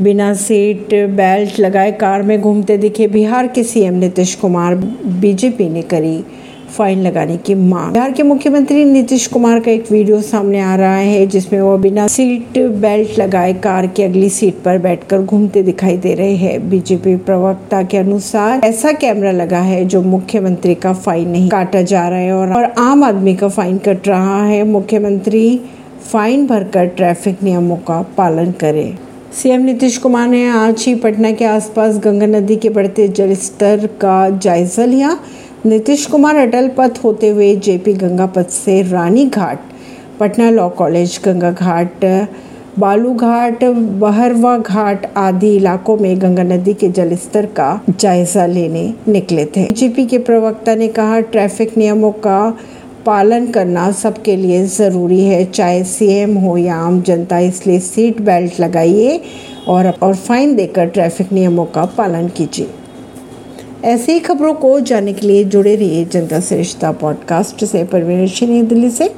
बिना seat belt लगाए car में घूमते दिखे बिहार के सीएम नीतीश कुमार बीजेपी ने करी फाइन लगाने की मांग। बिहार के मुख्यमंत्री नीतीश कुमार का एक वीडियो सामने आ रहा है जिसमें वो बिना सीट बेल्ट लगाए कार की अगली सीट पर बैठकर घूमते दिखाई दे रहे हैं। बीजेपी प्रवक्ता के अनुसार ऐसा कैमरा लगा है जो मुख्यमंत्री का फाइन नहीं काटा जा रहा है और, और आम आदमी का फाइन कट रहा है। मुख्यमंत्री फाइन भरकर ट्रैफ़िक नियमों का पालन करे। सीएम नीतीश कुमार ने आज ही पटना के आसपास गंगा नदी के बढ़ते जलस्तर का जायजा लिया। नीतीश कुमार अटल पथ होते हुए जेपी गंगा पथ से रानी घाट पटना लॉ कॉलेज, गंगा घाट बालू घाट बहरवा घाट आदि इलाकों में गंगा नदी के जलस्तर का जायजा लेने निकले थे। जेपी के प्रवक्ता ने कहा, ट्रैफ़िक नियमों का पालन करना सबके लिए ज़रूरी है, चाहे सीएम हो या आम जनता, इसलिए सीट बेल्ट लगाइए और और फाइन देकर ट्रैफ़िक नियमों का पालन कीजिए। ऐसे ही खबरों को जानने के लिए जुड़े रहिए जनता से रिश्ता पॉडकास्ट से। परवीन दिल्ली से।